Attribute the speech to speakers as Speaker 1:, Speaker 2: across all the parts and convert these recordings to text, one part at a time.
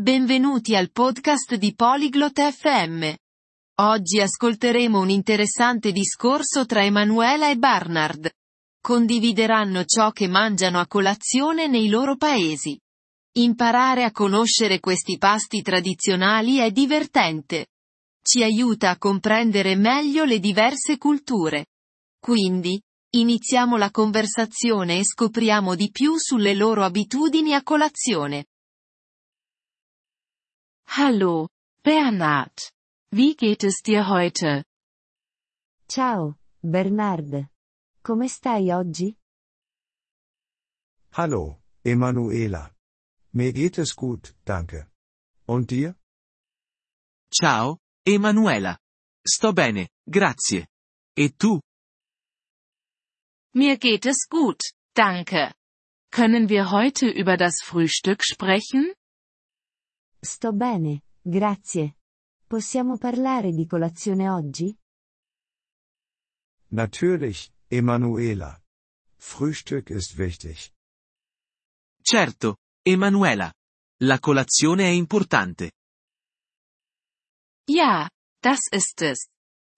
Speaker 1: Benvenuti al podcast di Polyglot FM. Oggi ascolteremo un interessante discorso tra Emanuela e Barnard. Condivideranno ciò che mangiano a colazione nei loro paesi. Imparare a conoscere questi pasti tradizionali è divertente. Ci aiuta a comprendere meglio le diverse culture. Quindi, iniziamo la conversazione e scopriamo di più sulle loro abitudini a colazione.
Speaker 2: Hallo, Bernhard. Wie geht es dir heute?
Speaker 3: Ciao, Bernard. Come stai oggi?
Speaker 4: Hallo, Emanuela. Mir geht es gut, danke. Und dir?
Speaker 5: Ciao, Emanuela. Sto bene, grazie. E tu?
Speaker 2: Mir geht es gut, danke. Können wir heute über das Frühstück sprechen?
Speaker 3: Sto bene, grazie. Possiamo parlare di colazione oggi?
Speaker 4: Natürlich, Emanuela. Frühstück ist wichtig.
Speaker 5: Certo, Emanuela. La colazione è importante.
Speaker 2: Ja, das ist es.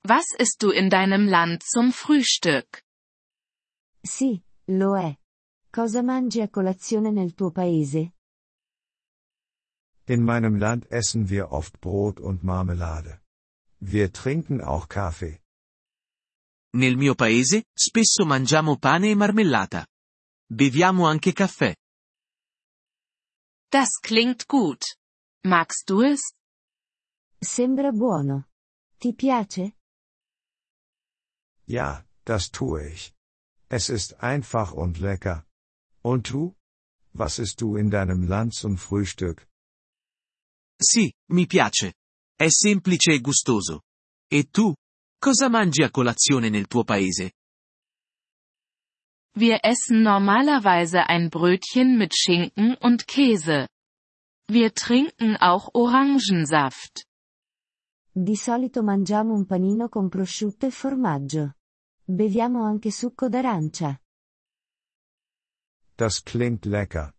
Speaker 2: Was isst du in deinem Land zum Frühstück?
Speaker 3: Sì, lo è. Cosa mangi a colazione nel tuo paese?
Speaker 4: In meinem Land essen wir oft Brot und Marmelade. Wir trinken auch Kaffee.
Speaker 5: Nel mio paese, spesso mangiamo pane e marmellata. Beviamo anche caffè.
Speaker 2: Das klingt gut. Magst du es?
Speaker 3: Sembra buono. Ti piace?
Speaker 4: Ja, das tue ich. Es ist einfach und lecker. Und du? Was isst du in deinem Land zum Frühstück?
Speaker 5: Sì, mi piace. È semplice e gustoso. E tu? Cosa mangi a colazione nel tuo paese?
Speaker 2: Wir essen normalerweise ein Brötchen mit Schinken und Käse. Wir trinken auch Orangensaft.
Speaker 3: Di solito mangiamo un panino con prosciutto e formaggio. Beviamo anche succo d'arancia.
Speaker 4: Das klingt lecker.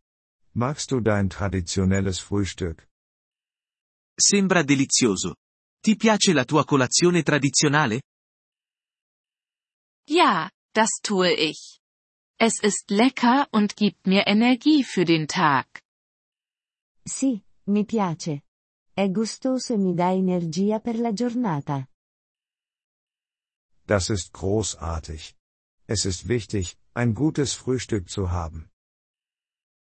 Speaker 4: Magst du dein traditionelles Frühstück?
Speaker 5: Sembra delizioso. Ti piace la tua colazione tradizionale?
Speaker 2: Ja, das tue ich. Es ist lecker und gibt mir Energie für den Tag.
Speaker 3: Sì, mi piace. È gustoso e mi dà energia per la giornata.
Speaker 4: Das ist großartig. Es ist wichtig, ein gutes Frühstück zu haben.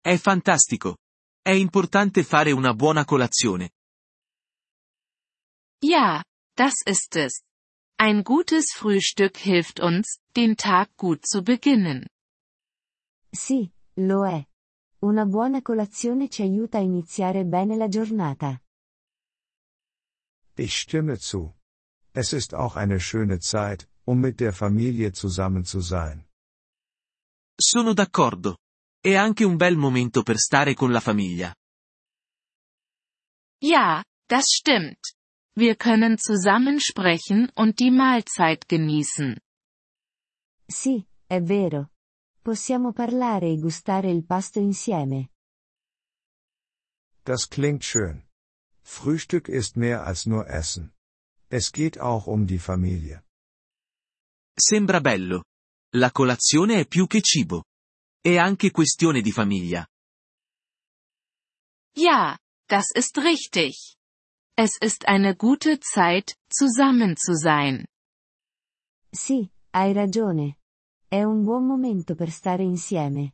Speaker 5: È fantastico. È importante fare una buona colazione.
Speaker 2: Ja, das ist es. Ein gutes Frühstück hilft uns, den Tag gut zu beginnen.
Speaker 3: Sì, lo è. Una buona colazione ci aiuta a iniziare bene la giornata.
Speaker 4: Ich stimme zu. Es ist auch eine schöne Zeit, um mit der Familie zusammen zu sein.
Speaker 5: Sono d'accordo. È anche un bel momento per stare con la famiglia.
Speaker 2: Ja, das stimmt. Wir können zusammen sprechen und die Mahlzeit genießen.
Speaker 3: Sì, è vero. Possiamo parlare e gustare il pasto insieme.
Speaker 4: Das klingt schön. Frühstück ist mehr als nur Essen. Es geht auch um die Familie.
Speaker 5: Sembra bello. La colazione è più che cibo. È anche questione di famiglia.
Speaker 2: Ja, das ist richtig. Es ist eine gute Zeit, zusammen zu sein.
Speaker 3: Sì, hai ragione. È un buon momento per stare insieme.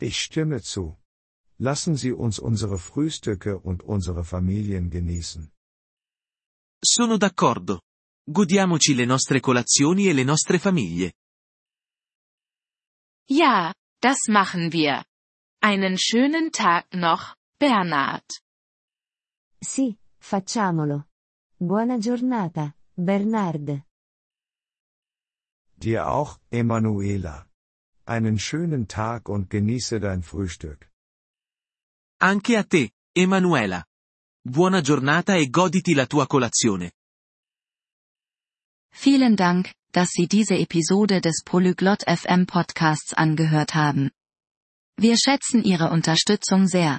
Speaker 4: Ich stimme zu. Lassen Sie uns unsere Frühstücke und unsere Familien genießen.
Speaker 5: Sono d'accordo. Godiamoci le nostre colazioni e le nostre famiglie.
Speaker 2: Ja, das machen wir. Einen schönen Tag noch, Bernhard.
Speaker 3: Sì, facciamolo. Buona giornata, Bernard.
Speaker 4: Dir auch, Emanuela. Einen schönen Tag und genieße dein Frühstück.
Speaker 5: Anche a te, Emanuela. Buona giornata e goditi la tua colazione.
Speaker 6: Vielen Dank, dass Sie diese Episode des Polyglot FM Podcasts angehört haben. Wir schätzen Ihre Unterstützung sehr.